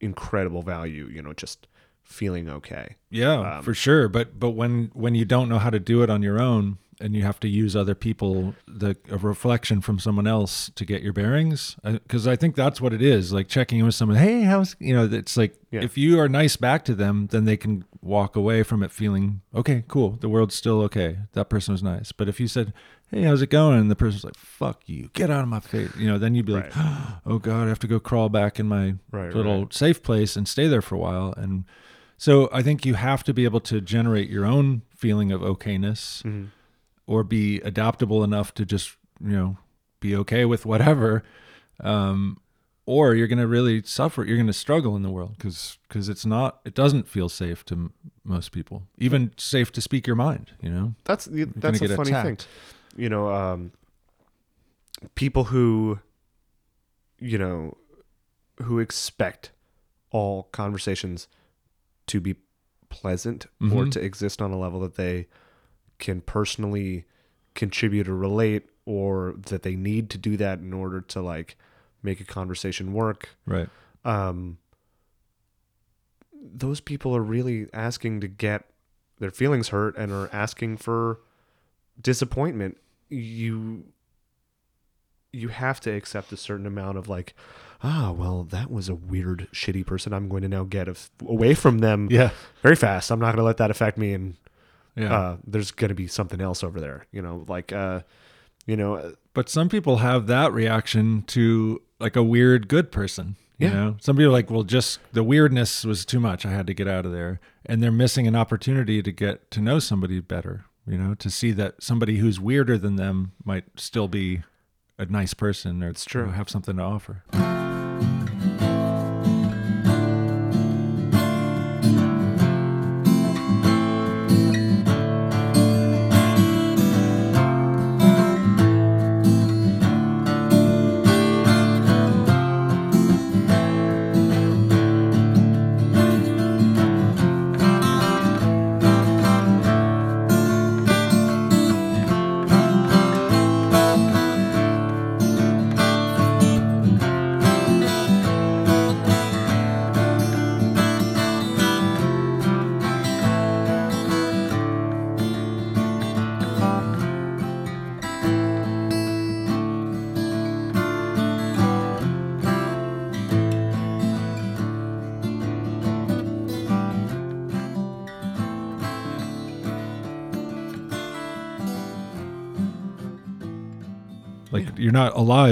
incredible value you know just feeling okay Yeah, Um, for sure. But, but when, when you don't know how to do it on your own and you have to use other people, the a reflection from someone else to get your bearings, because I think that's what it is like checking in with someone. Hey, how's, you know, it's like Yeah. if you are nice back to them, then they can walk away from it feeling, okay, cool. The world's still okay. That person was nice. But if you said, hey, how's it going? And the person's like, fuck you, get out of my face. You know, then you'd be like, oh God, I have to go crawl back in my Right, little safe place and stay there for a while. And so I think you have to be able to generate your own feeling of okayness mm-hmm. or be adaptable enough to just, you know, be okay with whatever. Um, or you're going to really suffer. You're going to struggle in the world because it's not, it doesn't feel safe to m- most people, even safe to speak your mind, you know? that's the- that's a funny thing attacked. You know um people who you know who expect all conversations to be pleasant or Mhm. to exist on a level that they can personally contribute or relate or that they need to do that in order to like make a conversation work Right. um, those people are really asking to get their feelings hurt and are asking for disappointment. You you have to accept a certain amount of like, ah, well, that was a weird, shitty person. I'm going to now get af- away from them Yeah. very fast. I'm not going to let that affect me, and Yeah. uh, there's going to be something else over there. You know, like, uh, you know, uh, But some people have that reaction to like a weird good person. You Yeah. know, some people are like, well, just the weirdness was too much. I had to get out of there, and they're missing an opportunity to get to know somebody better. You know, to see that somebody who's weirder than them might still be a nice person or It's true. have something to offer.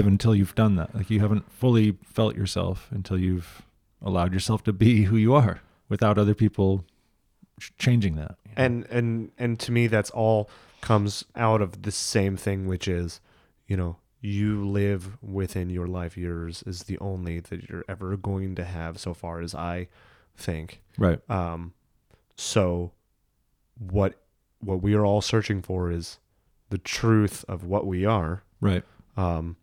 Alive until you've done that. Like you haven't fully felt yourself until you've allowed yourself to be who you are without other people ch- changing that. and and and to me that's all comes out of the same thing which is you know you live within your life yours is the only that you're ever going to have so far as i think right. um so what what we are all searching for is the truth of what we are Right. um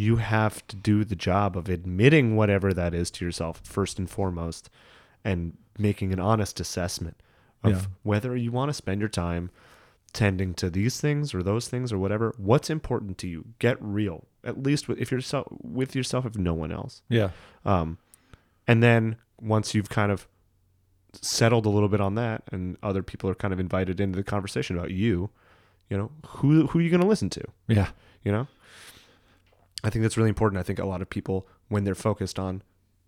you have to do the job of admitting whatever that is to yourself first and foremost and making an honest assessment of Yeah. whether you want to spend your time tending to these things or those things or whatever. What's important to you? Get real, at least with if you're so, with yourself, if no one else. Yeah. Um, and then once you've kind of settled a little bit on that, and other people are kind of invited into the conversation about you, you know, who who are you going to listen to? Yeah. You know, I think that's really important. I think a lot of people, when they're focused on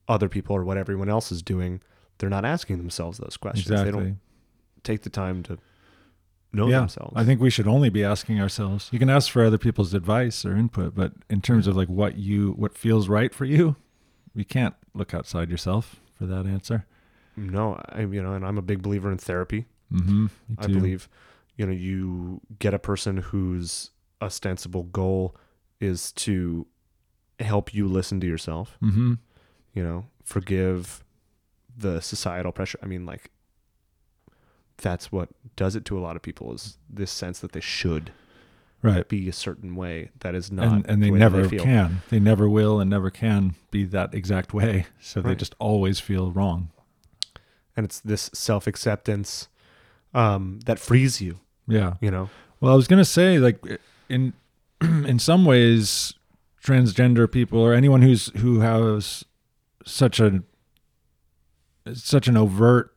other people or what everyone else is doing, they're not asking themselves those questions. They don't take the time to know yeah. themselves. I think we should only be asking ourselves. You can ask for other people's advice or input, but in terms of like what you what feels right for you, you can't look outside yourself for that answer. no, I you know, and I'm a big believer in therapy. Mm-hmm. I believe, you know, you get a person whose ostensible goal is to help you listen to yourself, Mm-hmm. you know, forgive the societal pressure. I mean, like, that's what does it to a lot of people is this sense that they should Right. be a certain way that is not And, and the they that never feel. can. They never will and never can be that exact way. So they just always feel wrong. And it's this self acceptance um, that frees you, Yeah. you know? Well, I was gonna say, like, in in some ways, transgender people or anyone who's who has such a such an overt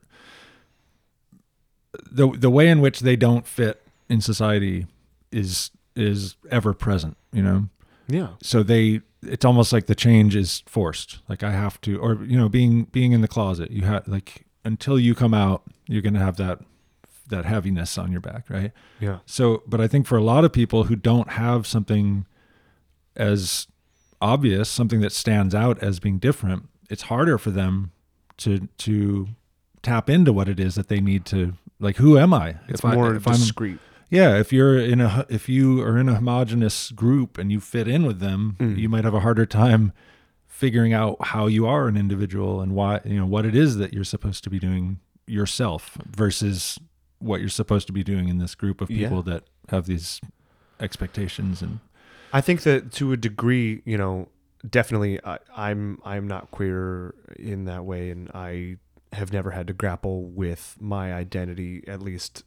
the the way in which they don't fit in society is is ever present. You know, Yeah. so they it's almost like the change is forced. Like I have to, or you know, being being in the closet, you have like until you come out, you're gonna have that that heaviness on your back, right? Yeah. So, but I think for a lot of people who don't have something as obvious, something that stands out as being different, it's harder for them to to tap into what it is that they need to like. Who am I? It's If I- more if I'm- discreet. yeah, if you're in a if you are in a homogenous group and you fit in with them, Mm. you might have a harder time figuring out how you are an individual and why you know what it is that you're supposed to be doing yourself versus what you're supposed to be doing in this group of Yeah. people that have these expectations and I think that to a degree, you know, definitely I, I'm I'm not queer in that way, and I have never had to grapple with my identity, at least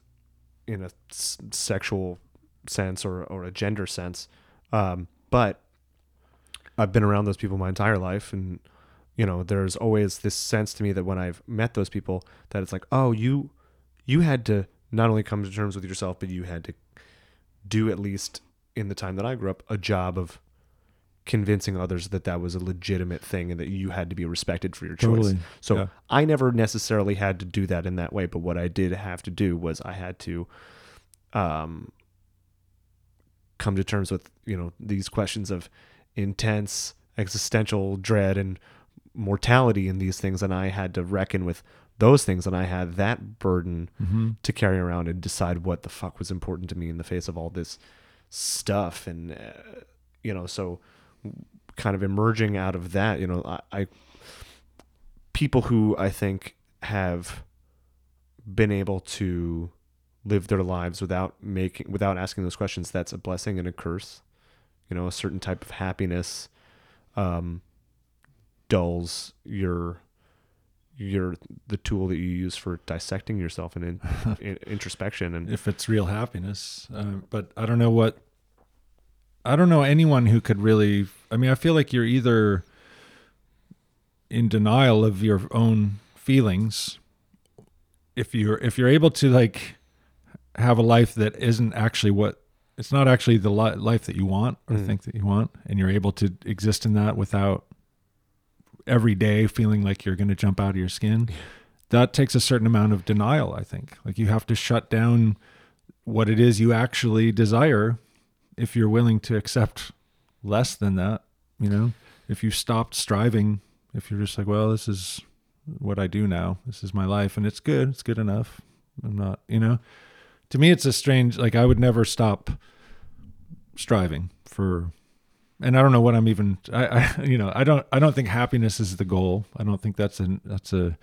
in a s- sexual sense or or a gender sense. Um, but I've been around those people my entire life, and you know, there's always this sense to me that when I've met those people, that it's like, oh, you you had to not only come to terms with yourself, but you had to do at least in the time that I grew up a job of convincing others that that was a legitimate thing and that you had to be respected for your choice. Totally, So yeah. I never necessarily had to do that in that way, but what I did have to do was I had to um come to terms with, you know, these questions of intense existential dread and mortality and these things and I had to reckon with those things and I had that burden mm-hmm. to carry around and decide what the fuck was important to me in the face of all this stuff and uh, you know so kind of emerging out of that you know I, I people who I think have been able to live their lives without making without asking those questions that's a blessing and a curse you know a certain type of happiness um dulls your your the tool that you use for dissecting yourself and in, in, introspection and if it's real happiness. Uh, but I don't know what. I don't know anyone who could really. I mean, I feel like you're either in denial of your own feelings. If you're if you're able to like have a life that isn't actually what it's not actually the li- life that you want or Mm. think that you want, and you're able to exist in that without every day feeling like you're going to jump out of your skin. That takes a certain amount of denial, I think. Like you have to shut down what it is you actually desire if you're willing to accept less than that, you know? If you stopped striving, if you're just like, well, this is what I do now. This is my life and it's good. It's good enough. I'm not, you know. To me it's a strange like I would never stop striving for and I don't know what I'm even I, I you know, I don't I don't think happiness is the goal. I don't think that's a that's a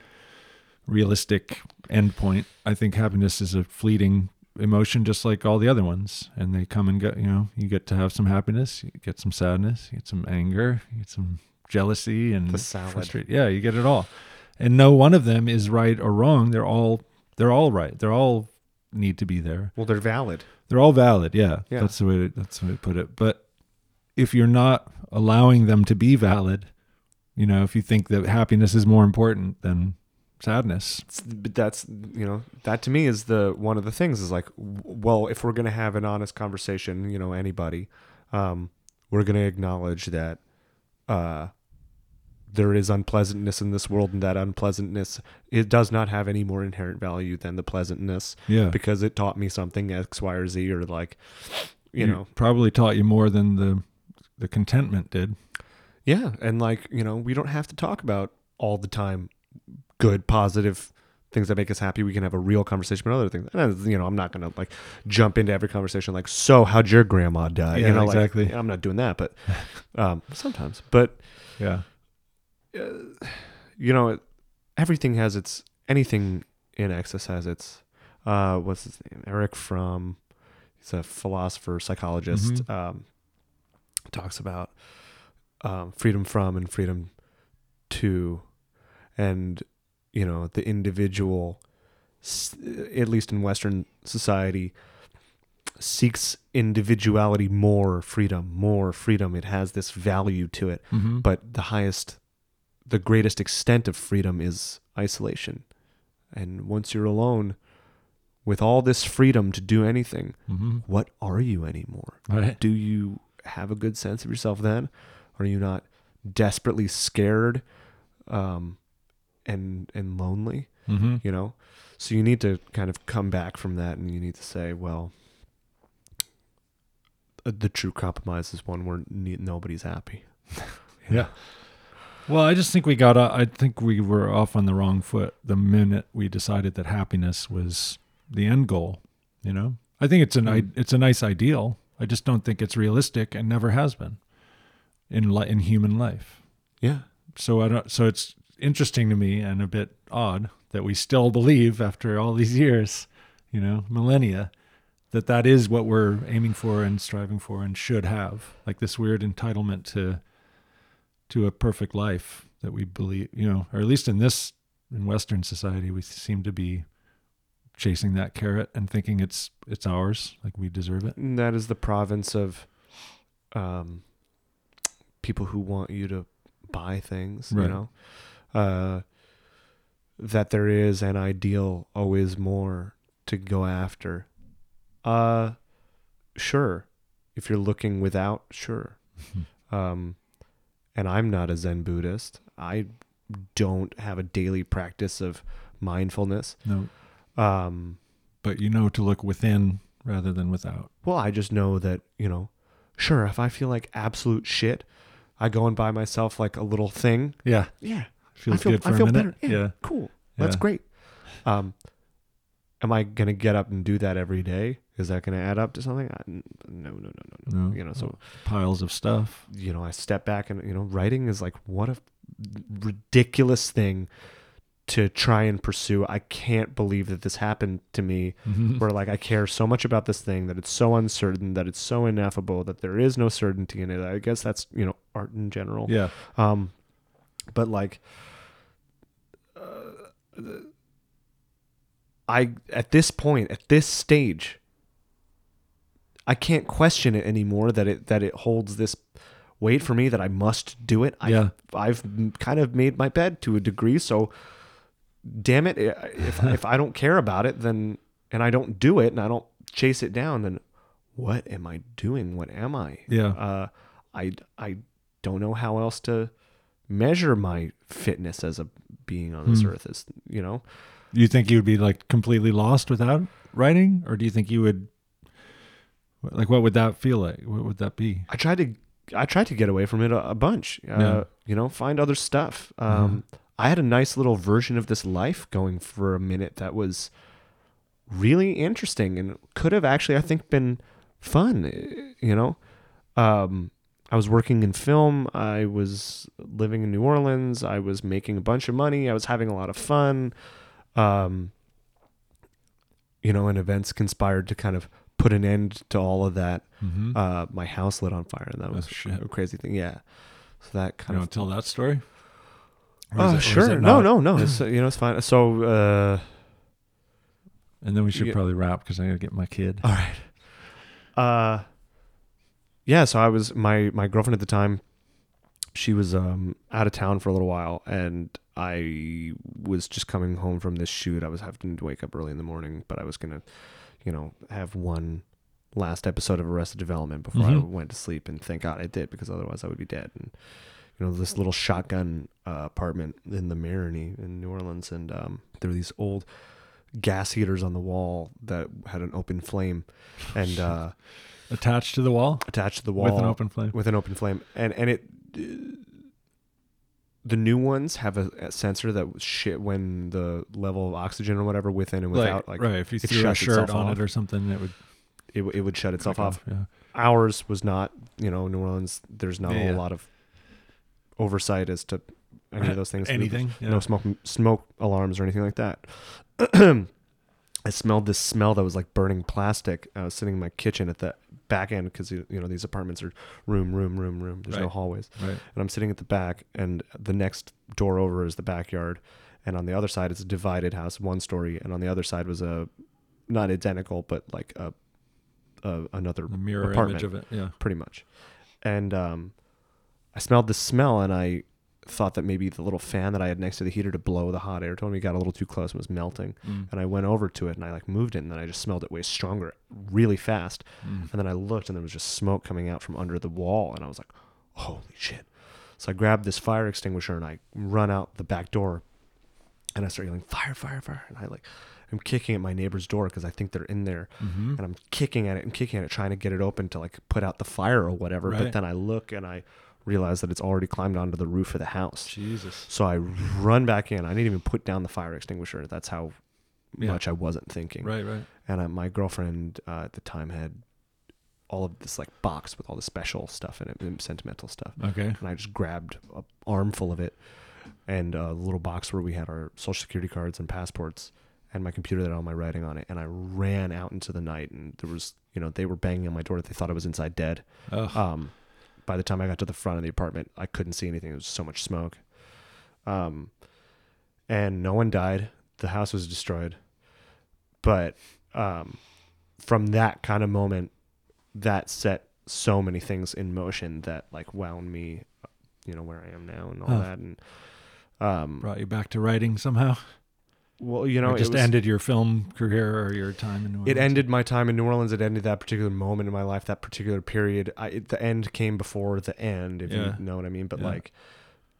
realistic endpoint. I think happiness is a fleeting emotion just like all the other ones and they come and go, you know, you get to have some happiness, you get some sadness, you get some anger, you get some jealousy and The salad. Yeah, you get it all. and no one of them is right or wrong. They're all they're all right. They're all need to be there. Well, they're valid. They're all valid. Yeah, Yeah. that's the way to, that's the way to put it. But if you're not allowing them to be valid, you know, if you think that happiness is more important than sadness, but that's you know that to me is the one of the things is like well if we're gonna have an honest conversation you know anybody um we're gonna acknowledge that uh there is unpleasantness in this world and that unpleasantness it does not have any more inherent value than the pleasantness yeah, because it taught me something x y or z or like you know. probably taught you more than the the contentment did. Yeah, and like you know, we don't have to talk about all the time good, positive things that make us happy. We can have a real conversation about other things. And, you know, I'm not gonna like jump into every conversation like, "So, how'd your grandma die?" Yeah, you know, like, exactly. I'm not doing that, but um, sometimes. But Yeah, you know, everything has its anything in excess has its. Uh, what's his name? Erich Fromm. He's a philosopher, psychologist. Mhm. Um, talks about um, freedom from and freedom to, and you know the individual, at least in Western society, seeks individuality more freedom, more freedom. It has this value to it mm-hmm. but the highest the greatest extent of freedom is isolation and once you're alone with all this freedom to do anything mm-hmm. what are you anymore right. do you have a good sense of yourself then are you not desperately scared um and and lonely Mm-hmm. you know so you need to kind of come back from that and you need to say well uh, the true compromise is one where ne- nobody's happy Yeah. Well, I just think we got. I think we were off on the wrong foot the minute we decided that happiness was the end goal. You know, I think it's an i Mm. it's a nice ideal. I just don't think it's realistic and never has been in li- in human life. yeah So I don't. So it's interesting to me and a bit odd that we still believe after all these years, you know, millennia, that that is what we're aiming for and striving for and should have. Like this weird entitlement to to a perfect life that we believe, you know, or at least in this in Western society, we seem to be chasing that carrot and thinking it's it's ours, like we deserve it. And that is the province of um, people who want you to buy things, you know. Uh, that there is an ideal always more to go after. Uh sure. If you're looking without, sure. Um and I'm not a Zen Buddhist. I don't have a daily practice of mindfulness. No, Um but you know to look within rather than without. Well, I just know that, you know, sure, if I feel like absolute shit, I go and buy myself like a little thing. Yeah, Yeah. feels I feel, good for I feel a minute. better. Yeah, yeah. Cool. That's great. Um, am I going to get up and do that every day? Is that going to add up to something? I, no, no, no, no. No, You know, so, piles of stuff. you know, I step back and, you know, writing is like, what a ridiculous thing to try and pursue. I can't believe that this happened to me Mm-hmm. where like I care so much about this thing that it's so uncertain that it's so ineffable that there is no certainty in it. I guess that's you know art in general. Yeah, Um, but like, uh, I at this point at this stage, I can't question it anymore that it that it holds this weight for me that I must do it. I, Yeah. I've kind of made my bed to a degree, so damn it, if if I don't care about it, then and I don't do it and I don't chase it down, then what am I doing? What am I? yeah, Uh, I I don't know how else to measure my fitness as a being on this Hmm. earth. Is you know, you think you would be like completely lost without writing, or do you think you would? Like, what would that feel like? What would that be? I tried to I tried to get away from it a, a bunch. Uh, Yeah. You know, find other stuff. Um, Uh-huh. I had a nice little version of this life going for a minute that was really interesting and could have actually I think been fun. You know, um, I was working in film. I was living in New Orleans. I was making a bunch of money. I was having a lot of fun. Um, you know, and events conspired to kind of put an end to all of that Mm-hmm. uh, my house lit on fire, and that Oh, was a crazy thing. Yeah, so that you kind want of to tell that story? Oh, sure. No, no, no. It's you know it's fine. So, uh, And then we should Yeah. probably wrap because I gotta get my kid. all right. Uh, yeah. So I was my my girlfriend at the time. She was um out of town for a little while, and I was just coming home from this shoot. I was having to wake up early in the morning, but I was gonna, you know, have one last episode of Arrested Development before I Mhm. went to sleep, and thank God I did because otherwise I would be dead. And you know, this little shotgun uh, apartment in the Marigny in New Orleans, and um, there were these old gas heaters on the wall that had an open flame, and uh, Attached to the wall attached to the wall with an open flame. with an open flame, and and it. The new ones have a, a sensor that shit when the level of oxygen or whatever within and without like, right, if you threw a shirt on off. it or something, it would it, it would shut itself click off. Yeah. Ours was not, you know, New Orleans. There's not Yeah, a yeah. lot of oversight as to any of those things. Anything. Yeah. no smoke smoke alarms or anything like that. I smelled this smell that was like burning plastic. I was sitting in my kitchen at the back end because you know these apartments are room, room, room, room. There's no hallways, Right. and I'm sitting at the back, and the next door over is the backyard, and on the other side it's a divided house, one story, and on the other side was a not identical but like a, a another The mirror apartment image of it. Yeah. pretty much. And um, I smelled the smell, and I thought that maybe the little fan that I had next to the heater to blow the hot air told me got a little too close and was melting. Mm. And I went over to it and I like moved it, and then I just smelled it way stronger, really fast. Mm. And then I looked, and there was just smoke coming out from under the wall, and I was like, "Holy shit!" So I grabbed this fire extinguisher and I run out the back door, and I start yelling, "Fire! Fire! Fire!" And I like, I'm kicking at my neighbor's door because I think they're in there hmm and I'm kicking at it and kicking at it, trying to get it open to like put out the fire or whatever. But then I look and I realize that it's already climbed onto the roof of the house. Jesus. So I run back in. I didn't even put down the fire extinguisher. That's how Yeah. much I wasn't thinking. Right. Right. And uh, my girlfriend uh, at the time had all of this like box with all the special stuff in it, sentimental stuff. Okay. And I just grabbed a armful of it and a little box where we had our social security cards and passports and my computer that had all my writing on it. And I ran out into the night and there was, you know, they were banging on my door. That they thought I was inside dead. Oh. Um, by the time I got to the front of the apartment, I couldn't see anything. There was so much smoke. Um, and no one died. The house was destroyed. But um, from that kind of moment, that set so many things in motion that like wound me, you know, where I am now and all that. And um, Brought you back to writing somehow. Well, you know, or it just was- ended your film career or your time in New Orleans. It ended my time in New Orleans. It ended that particular moment in my life, that particular period. I, it, the end came before the end, if Yeah. you know what I mean. But Yeah. like,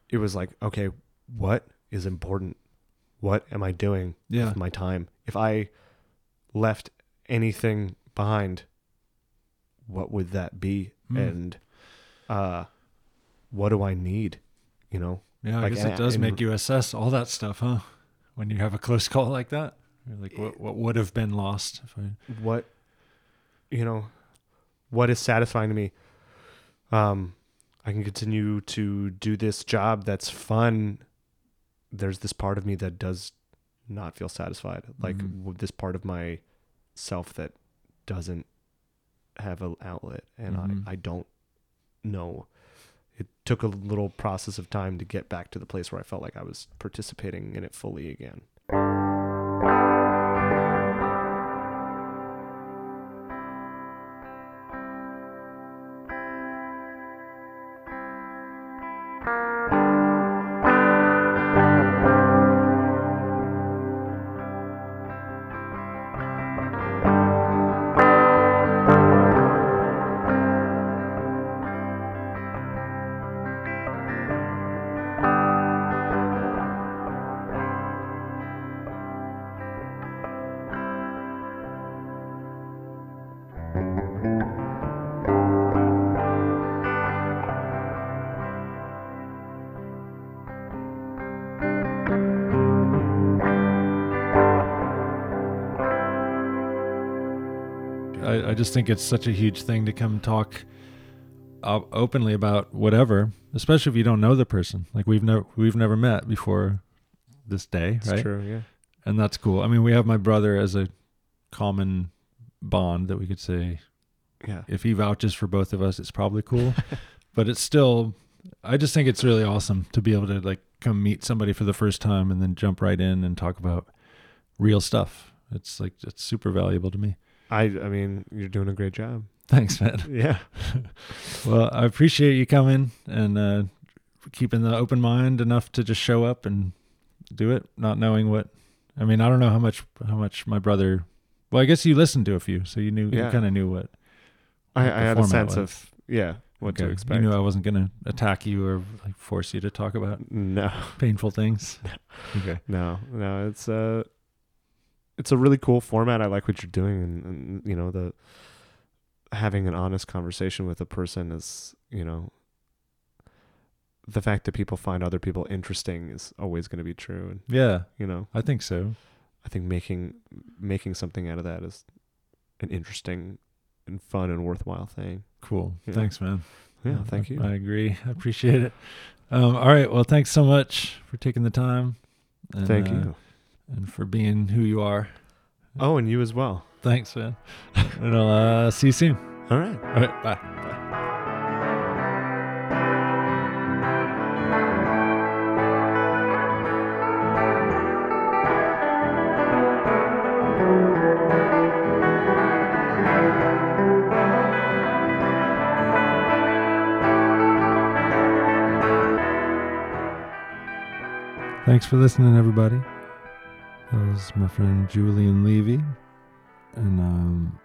it was like, okay, what is important? What am I doing Yeah. with my time? If I left anything behind, what would that be? Hmm. And uh, what do I need? You know, Yeah, I Like, guess it does and- make you assess all that stuff, huh? When you have a close call like that, You're like what what would have been lost if I what you know what is satisfying to me um i can continue to do this job that's fun there's this part of me that does not feel satisfied like Mhm. with this part of my self that doesn't have an outlet and Mhm. i i don't know it took a little process of time to get back to the place where i felt like i was participating in it fully again just think it's such a huge thing to come talk uh, openly about whatever, especially if you don't know the person. Like we've never we've never met before this day, it's right? true yeah And that's cool. I mean, we have my brother as a common bond that we could say yeah if he vouches for both of us, it's probably cool. but it's still, I just think it's really awesome to be able to like come meet somebody for the first time and then jump right in and talk about real stuff. It's like it's super valuable to me. I I mean, you're doing a great job. Thanks, man. Yeah. Well, I appreciate you coming and uh, keeping the open mind enough to just show up and do it, not knowing what. I mean, I don't know how much how much my brother. Well, I guess you listened to a few, so you knew you Yeah. kind of knew what. I, I had a sense was. of yeah, what to expect. You knew I wasn't gonna attack you or like force you to talk about no. painful things. okay. No, no, it's a it's a really cool format. I like what you're doing, and, and you know the having an honest conversation with a person is you know the fact that people find other people interesting is always going to be true, and Yeah, you know I think so. I think making making something out of that is an interesting and fun and worthwhile thing. Cool. Yeah. Thanks, man. Yeah, Uh, thank I- you. I agree. I appreciate it. Um, all right. Well, thanks so much for taking the time. And, Thank uh, you. And for being who you are. Oh, and you as well. Thanks, man. and I'll uh, see you soon. All right. All right. Bye. Bye. Thanks for listening, everybody. That was my friend Julian Levy. And um,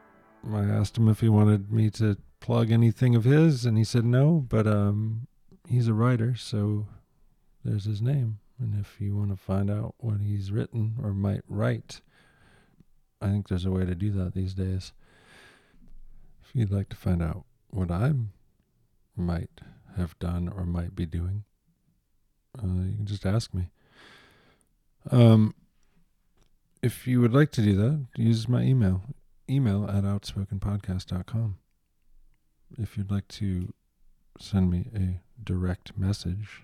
I asked him if he wanted me to plug anything of his, and he said no, but um, he's a writer, so there's his name. And if you want to find out what he's written or might write, I think there's a way to do that these days. If you'd like to find out what I might have done or might be doing, uh, you can just ask me. Um, if you would like to do that, use my email, email at outspokenpodcast.com. If you'd like to send me a direct message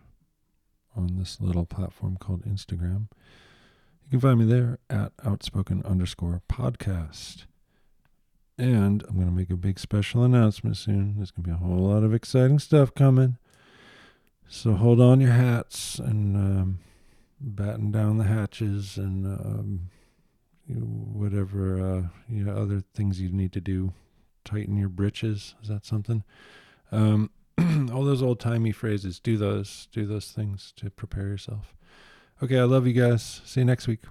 on this little platform called Instagram, you can find me there at outspoken underscore podcast. And I'm going to make a big special announcement soon. There's going to be a whole lot of exciting stuff coming. So hold on your hats and um, batten down the hatches and um, whatever uh, you know, other things you need to do. Tighten your britches. Is that something? Um, all those old timey phrases. Do those. Do those things to prepare yourself. Okay, I love you guys. See you next week.